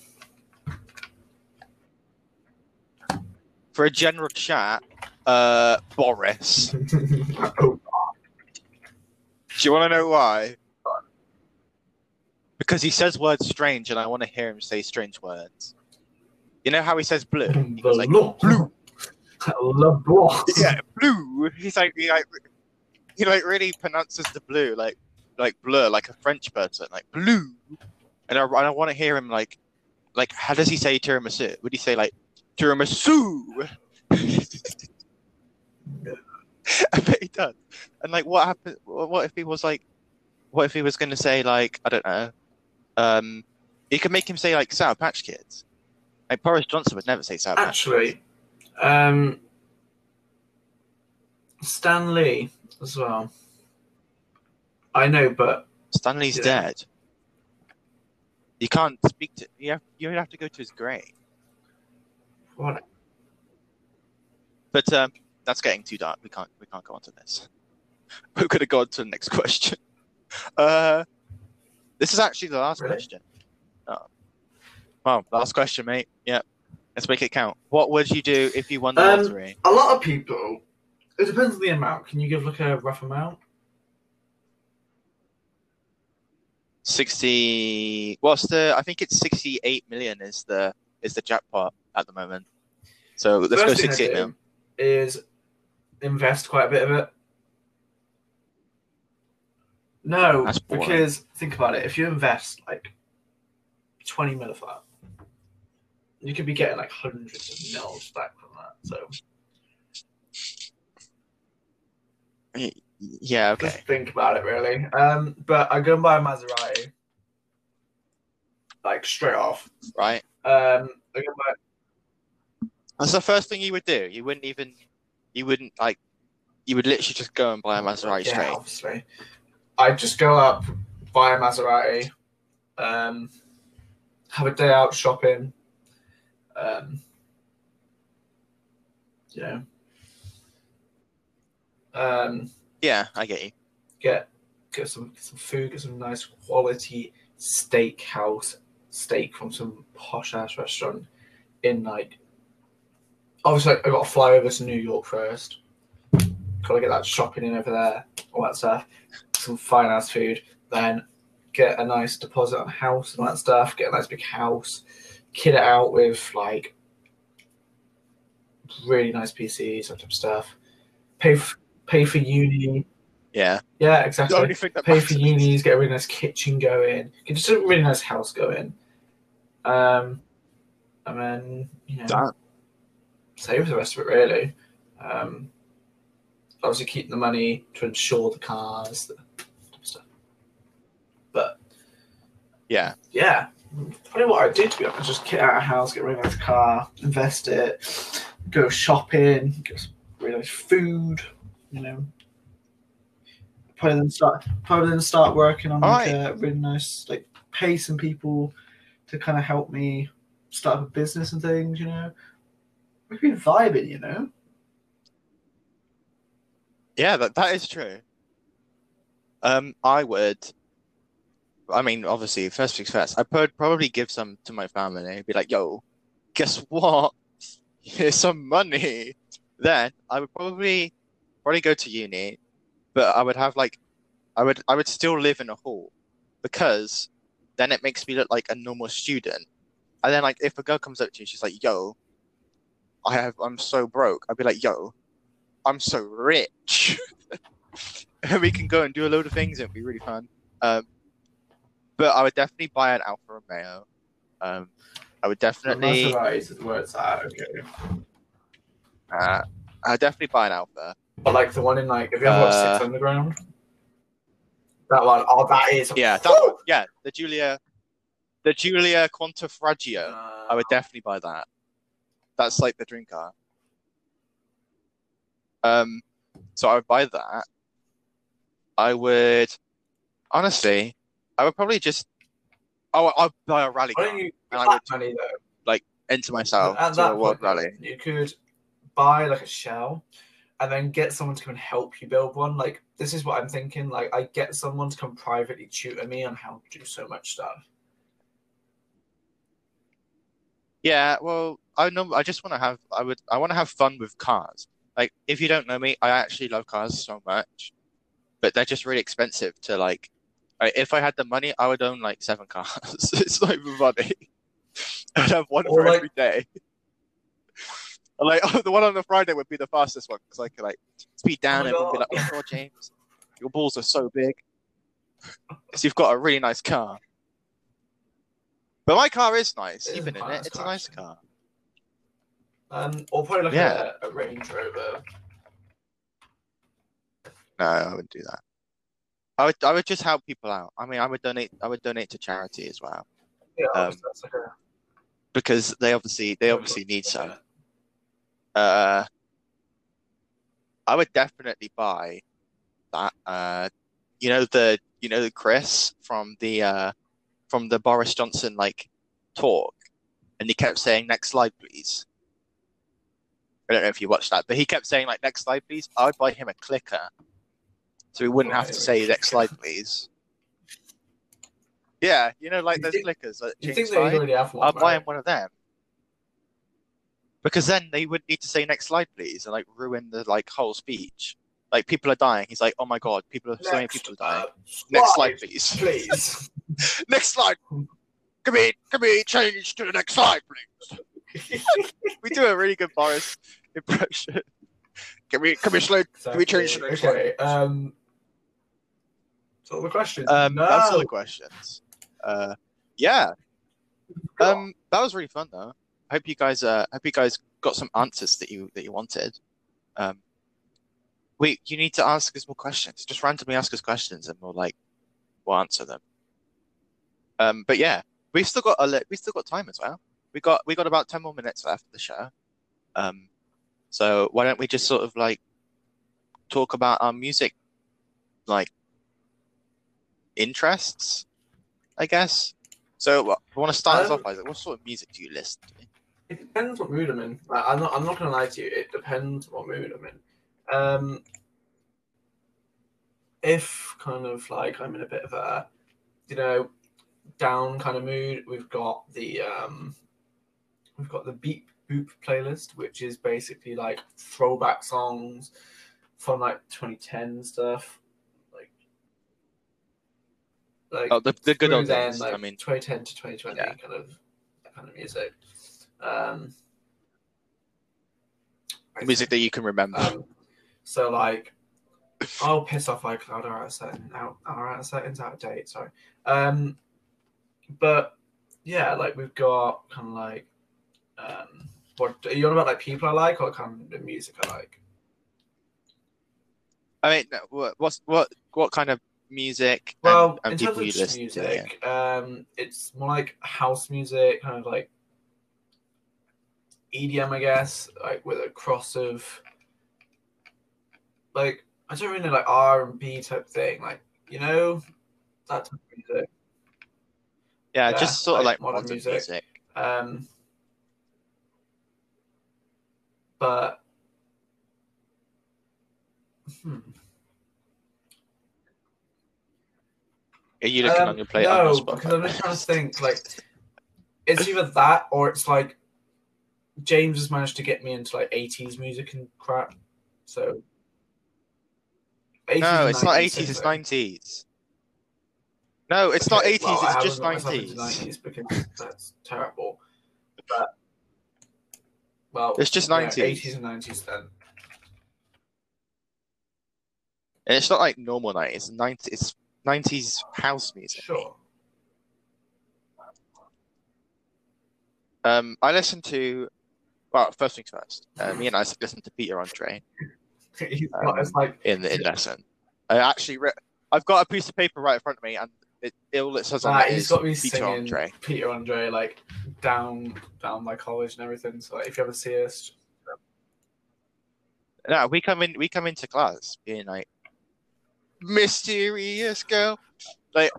For a general chat, uh, Boris. Do you want to know why? Because he says words strange, and I want to hear him say strange words. You know how he says blue? He goes like blue. blue. Le Blanc. Yeah, blue. He's like he like he like really pronounces the blue like like bleu, like a French person, like blue. And I, and I want to hear him like like how does he say tiramisu? Would he say like tiramisu? I bet he does. And like, what happened? What if he was like, what if he was going to say like I don't know? Um, you could make him say like Sour Patch Kids. Like Boris Johnson would never say Sour Patch. Actually, um, Stan Lee as well. I know, but Stan Lee's Yeah. dead. You can't speak to. You have, you have to go to his grave. what? But um, that's getting too dark. We can't. We can't go on to this. We're gonna go on to the next question. Uh, this is actually the last Really? question. Oh. Well, last question, mate. Yeah, let's make it count. What would you do if you won the Um, lottery? A lot of people. It depends on the amount. Can you give like a rough amount? Sixty. What's the? I think it's sixty-eight million is the is the jackpot at the moment. So let's go First I sixty-eight. Is invest quite a bit of it. No, because think about it. If you invest like twenty mil of that, you could be getting like hundreds of mils back from that. So Yeah. Okay. just think about it, really. Um, but I go and buy a Maserati, like straight off. Right. Um, I go buy That's the first thing you would do. You wouldn't even. You wouldn't like. You would literally just go and buy a Maserati yeah, straight. obviously. I'd just go up, buy a Maserati, um, have a day out shopping. Um, know, um, Yeah, I get you. get get some get some food, get some nice quality steakhouse steak from some posh ass restaurant in like. Obviously, I got to fly over to New York first. Got to get that shopping in over there, all that stuff. Some fine ass food. Then get a nice deposit on a house and all that stuff. Get a nice big house. Kit it out with like really nice PCs, that type of stuff. Pay for, pay for uni. Yeah. Yeah, exactly only thing that pay for matters. unis, get a really nice kitchen going, get just a really nice house going. Um, and then you know Damn. Save the rest of it really. Um, obviously keep the money to insure the cars, the stuff. But Yeah. yeah, probably what I did to be honest, just get out of house, get a really nice car, invest it, go shopping, get some really nice food, you know. Probably then start probably then start working on like Alright. a really nice like pay some people to kind of help me start up a business and things, you know. We've been vibing, you know. Yeah, that, that is true. Um, I would. I mean, obviously, first things first. I would probably give some to my family. Be like, "Yo, guess what? Here's some money." Then I would probably probably go to uni, but I would have like, I would I would still live in a hall, because then it makes me look like a normal student. And then like, if a girl comes up to you, she's like, "Yo, I have I'm so broke." I'd be like, "Yo, I'm so rich." and we can go and do a load of things. It'd be really fun. Um, but I would definitely buy an Alfa Romeo. Um, I would definitely, Maseratis is where it's at, okay. uh, I definitely buy an Alfa. But like the one in like, have you ever watched Uh, Six Underground? That one, oh, that is. Yeah, that one, yeah, the Giulia, the Giulia Quadrifoglio. Uh, I would definitely buy that. That's like the dream car. Um, so I would buy that. I would, honestly, I would probably just, oh, I'd buy a rally Why car don't you and I would money though? enter myself At to a world point, rally. You could buy like a shell and then get someone to come and help you build one. Like this is what I'm thinking. Like I get someone to come privately tutor me on how to do so much stuff. Yeah, well, I know. I just want to have. I would. I want to have fun with cars. Like, if you don't know me, I actually love cars so much, but they're just really expensive to like. If I had the money, I would own like seven cars. it's not even money. I'd have one Or, for like- every day. Like oh, the one on the Friday would be the fastest one because I could like speed down my and be like, "Oh God, James, your balls are so big." Because you've got a really nice car. But my car is nice. You've been in it. It's a nice car. Um, or probably like Yeah. a, a Range Rover. No, I wouldn't do that. I would I would just help people out. I mean, I would donate I would donate to charity as well Yeah, Um, that's like a because they obviously they obviously need some. Uh, I would definitely buy that. Uh, you know the you know the Chris from the uh from the Boris Johnson like talk, and he kept saying next slide please. I don't know if you watched that, but he kept saying like next slide please. I would buy him a clicker, so he wouldn't have to say next slide please. Yeah, you know, like You those think- clickers. You think they slide. already have one? I'll buy him one of them. Because then they would need to say next slide, please, and like ruin the like whole speech. Like people are dying. He's like, oh my god, people are so many people are dying. uh, Next slide, please. please. next slide. Can we can we change to the next slide, please? We do a really good Boris impression. Can we can we slow Can we change Okay. Um. So the questions. um no. that's all the questions. Uh yeah. Um that was really fun though. I hope you guys uh hope you guys got some answers that you that you wanted. Um we you need to ask us more questions. Just randomly ask us questions and we'll like we'll answer them. Um but yeah, we've still got a li- we've still got time as well. We got we got about ten more minutes left of the show. Um so why don't we just sort of like talk about our music like interests, I guess. So I want to start us Um, off, Isaac. What sort of music do you listen to? It depends what mood I'm in. Like, I'm not. I'm not gonna lie to you. It depends what mood I'm in. Um, if kind of like I'm in a bit of a, you know, down kind of mood, we've got the um, we've got the Beep Boop playlist, which is basically like throwback songs from like 2010 stuff, like like Oh, the, the good old then, days. like I mean, 2010 to 2020 Yeah. kind of kind of music. Um, music that you can remember. um, so like, oh, piss off iCloud out of setting, out are out of settings, out of date. Sorry. Um, but yeah, like we've got kind of like, um, what are you on about? Like people I like, or kind of the music I like? I mean, what what's, what what kind of music Well, and, and in people terms of just listen to? yeah. music, um, it's more like house music, kind of like EDM, I guess, like with a cross of like I don't really know, like R and B type thing, like you know that type of music. Yeah, Yeah, just sort of like like modern modern, music. music. Um, but hmm. Are you looking Um, on your plate? No, on your Spotify because I'm just trying to think. Like, it's either that or it's like James has managed to get me into like 80s music and crap. So. 80s No, it's not 90s, 80s, it's 90s. No, it's not 80s, well, it's just haven't got myself into 90s. 90s because that's terrible. But well, It's just yeah, 90s. 80s and 90s then. And it's not like normal 90s, it's 90s, it's 90s house music. Sure. Um, I listen to, well, first things first. Uh, me and I listen to Peter Andre Um, like in in lesson. I actually, re- I've got a piece of paper right in front of me, and it, it all it says on Ah, it he's got me Peter singing Andre. Peter Andre like down down my college and everything. So like, if you ever see us, No, we come in, we come into class being like mysterious girl. Like,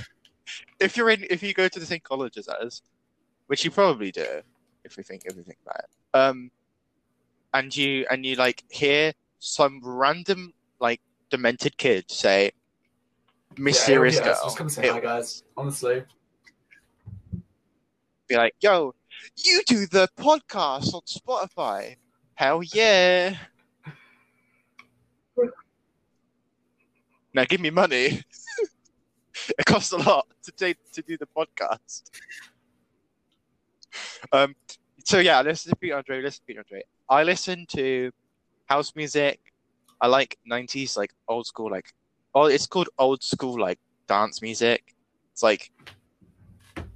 if you're in, if you go to the same college as us, which you probably do, if we think, if we think about it, um, and you and you like hear some random like demented kid say mysterious yeah, girl, Just gonna say it hi, guys. Honestly, be like, yo, you do the podcast on Spotify. Hell yeah. now give me money. it costs a lot to take to do the podcast. Um so yeah, I listen to Peter Andre, listen to Peter Andre. I listen to house music. I like nineties like old school like oh it's called old school like dance music. It's like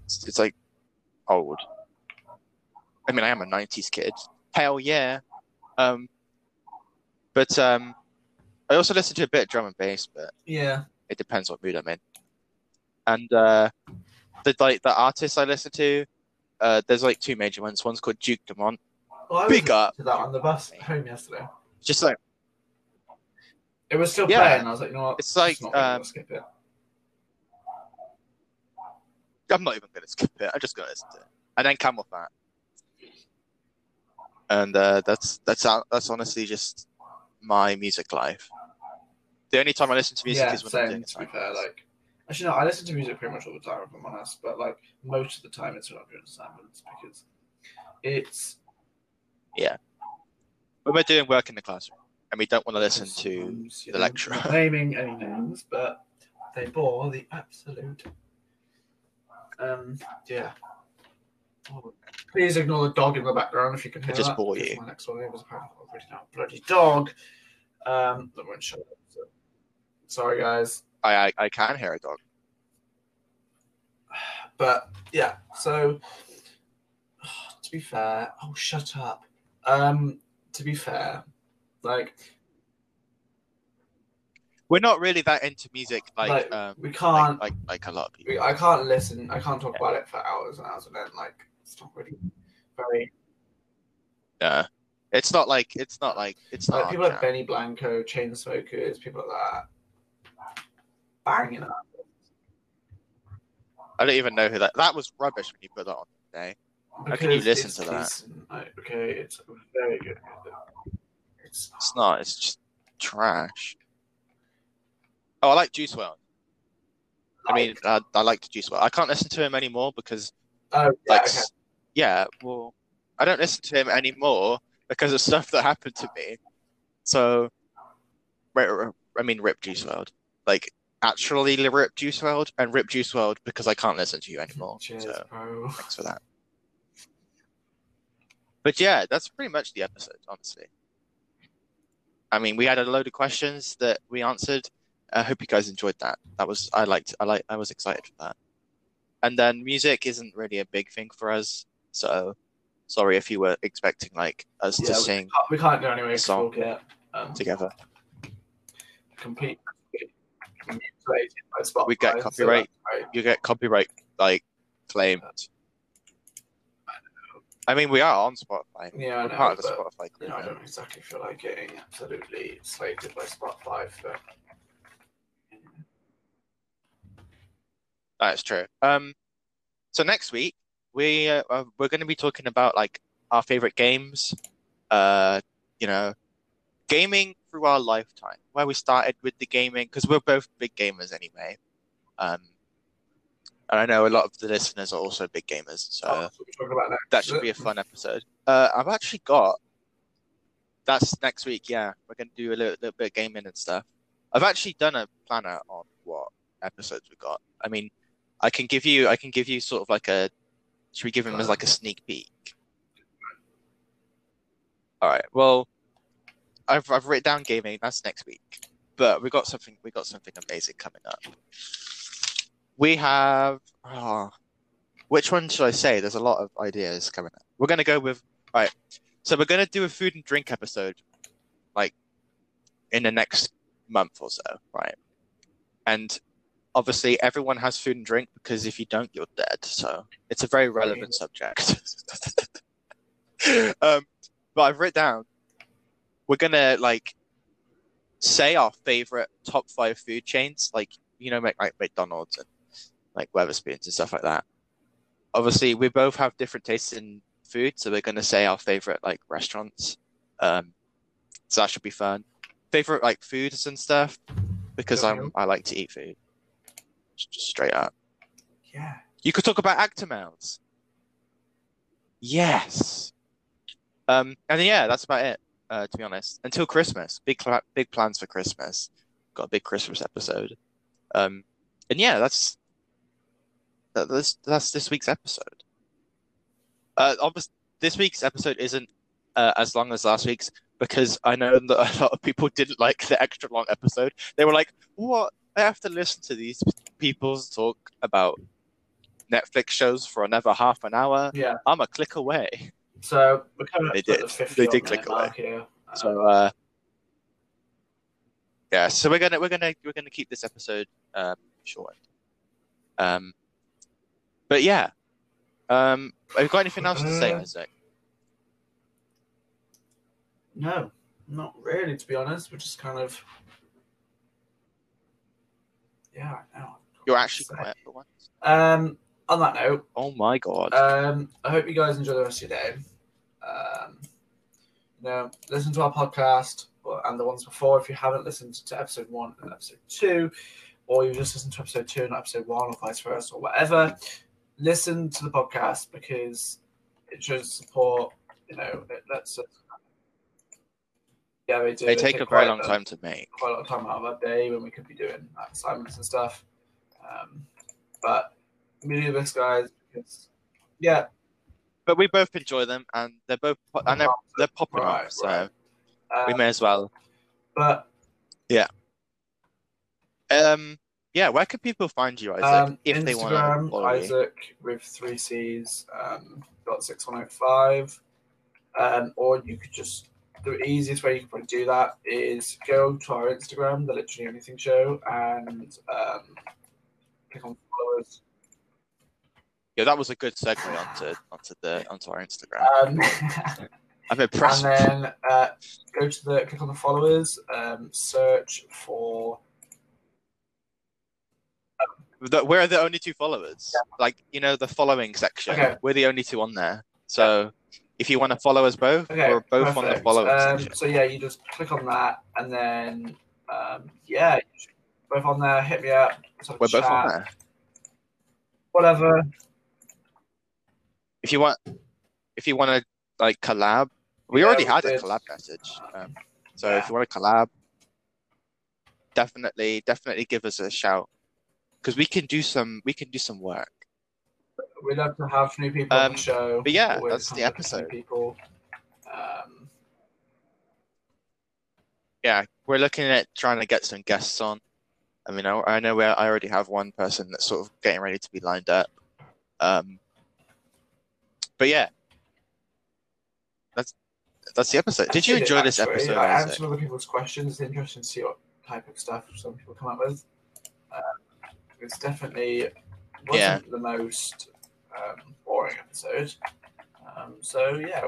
it's, it's like old. I mean, I am a '90s kid. Hell yeah. Um, but um, I also listen to a bit of drum and bass. But yeah. It depends what mood I'm in. And uh, the like the artists I listen to, uh, there's like two major ones. One's called Duke Dumont. Well, I Big up. to that on the bus home yesterday. Just like It was still Yeah. playing. I was like, you know what? It's like, not um, skip it. I'm not even gonna skip it. I'm just gonna listen to it. And then CamelPhat. And uh, that's that's that's honestly just my music life. The only time I listen to music yeah, is when I'm same. doing To be fair, like actually, no, I listen to music pretty much all the time. If I'm honest, but like most of the time, it's when I'm doing assignments because it's yeah. when we're doing work in the classroom and we don't want to listen to the lecturer. not naming any names, but they bore the absolute. Um. Yeah. Please ignore the dog in the background if you can hear just that. bore you. My next one was apparently now bloody dog. Um. That won't up. So. Sorry, guys. I, I I can hear a dog. but yeah so to be fair oh shut up um to be fair like We're not really that into music like, Like, um we can't like like a lot of people. i can't listen i can't talk about it for hours and hours and then like it's not really very Yeah. It's not like it's not like it's not like our people like benny blanco Chainsmokers people like that banging up I don't even know who that that was rubbish when you put that on today. How can you listen to that? decent. Okay it's very good it's It's not, it's just trash. Oh, I like Juice WRLD. I mean, I, I liked Juice WRLD. I can't listen to him anymore because, oh yeah, like, okay. yeah, well, I don't listen to him anymore because of stuff that happened to me. So, I mean, rip Juice WRLD. Like, actually rip Juice WRLD and rip Juice WRLD because I can't listen to you anymore. cheers So, bro thanks for that. But yeah, that's pretty much the episode, honestly. I mean, we had a load of questions that we answered. I hope you guys enjoyed that. That was I liked. I like. I was excited for that. And then music isn't really a big thing for us, so sorry if you were expecting like us Yeah, to we sing can't- we can't go anyway song get um, together. complete mutilated by Spotify. We get copyright. right. You get copyright like claimed. I mean, we are on Spotify. Yeah, I We're know, part of the but, Spotify you know, I don't exactly feel like getting absolutely slated by Spotify for. That's true. Um, so next week we uh, uh, we're going to be talking about like our favorite games, uh, you know, gaming through our lifetime, where we started with the gaming because we're both big gamers anyway. Um, and I know a lot of the listeners are also big gamers, so Oh, that's what we're talking about next. should be a fun episode. Uh, I've actually got that's next week. Yeah, we're going to do a little, little bit of gaming and stuff. I've actually done a planner on what episodes we got. I mean, I can give you, I can give you sort of like a. Should we give him as like a sneak peek? All right. Well, I've I've written down gaming. That's next week, but we got something. We got something amazing coming up. We have. Oh, which one should I say? There's a lot of ideas coming up. We're gonna go with right. So we're gonna do a food and drink episode, like in the next month or so, right? And obviously, everyone has food and drink because if you don't, you're dead. So it's a very relevant subject. um, but I've written down we're gonna like say our favorite top five food chains, like you know, like like McDonald's and like Wetherspoons and stuff like that. Obviously, we both have different tastes in food, so we're gonna say our favorite like restaurants. Um, so that should be fun. Favorite like foods and stuff because I'm I like to eat food. Just straight up. Yeah. You could talk about Actimels. Yes. Um, and yeah, that's about it. Uh, to be honest, until Christmas, big cla big plans for Christmas. Got a big Christmas episode. Um, and yeah, that's that, that's that's this week's episode. Uh, obviously, this week's episode isn't uh, as long as last week's because I know that a lot of people didn't like the extra long episode. They were like, "What? I have to listen to these people talk about Netflix shows for another half an hour. Yeah. I'm a click away." So we're coming up They to did. the They did click away. here. So, uh, yeah, so we're gonna we're gonna we're gonna keep this episode um, short. Um, but yeah, um, have you got anything else to say, Uh, Isaac? No, not really. To be honest, we're just kind of. Yeah, I know. You're actually quiet for once. Um, on that note, Oh my god! um, I hope you guys enjoy the rest of your day. Um, you know, listen to our podcast and the ones before if you haven't listened to episode one and episode two, or you just listened to episode two and episode one, or vice versa, or whatever. Listen to the podcast because it shows support. You know, it lets us. Yeah, they do. they take a very quite long time to make. quite a lot of time out of our day when we could be doing assignments and stuff. Um, but we do this, guys, because yeah, but we both enjoy them, and they're both po- and they're, they're popping Right, off, so right. we um, may as well. but yeah. Um, yeah, where can people find you, Isaac, um, if they want to Instagram you? Isaac with three C's um, dot six one oh five, um, or you could just the easiest way you can probably do that is go to our Instagram, the Literally Anything Show, and um, click on followers. Yeah, that was a good segue onto onto the onto our Instagram. Um, I'm impressed. And then uh, go to the click on the followers, um, search for that we're the only two followers. Like you know, the following section. Okay. We're the only two on there. So if you want to follow us both, okay, we're both on the perfect. following Um, section. so yeah, you just click on that, and then um, yeah, both on there. Hit me up. let's have a We're both on there. Whatever. If you want, if you want to like collab, we Yeah, already had a collab message. Um, so Yeah. if you want to collab, definitely, definitely give us a shout because we can do some, we can do some work. We'd love to have new people on Um, the show. but yeah, Always that's the of looking for new episode. People. Um, yeah, we're looking at trying to get some guests on. I mean, I, I know I already have one person that's sort of getting ready to be lined up. Um, but yeah, that's that's the episode. Did you enjoy this actually. episode? I answered other people's questions. It's interesting to see what type of stuff some people come up with. Uh, it's definitely wasn't Yeah. the most um, boring episode. Um, so yeah.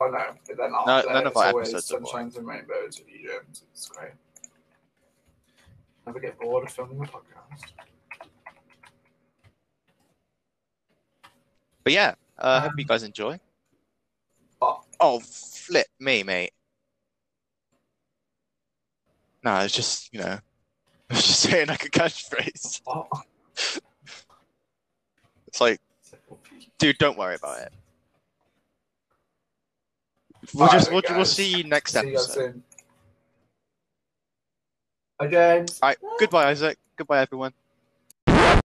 Oh no, but then after No- that, none of our always episodes sunshines and rainbows with you, James. It's great. Never get bored of filming the podcast. But yeah, uh, I hope Um, you guys enjoy. oh. Oh, flip me, mate. No, it's just you know, I was just saying like a catchphrase. Oh, It's like, dude, don't worry about it. We'll Alright just then, we'll, we'll see you next See you guys episode. soon. Bye, James. All right, goodbye, Isaac. Goodbye, everyone.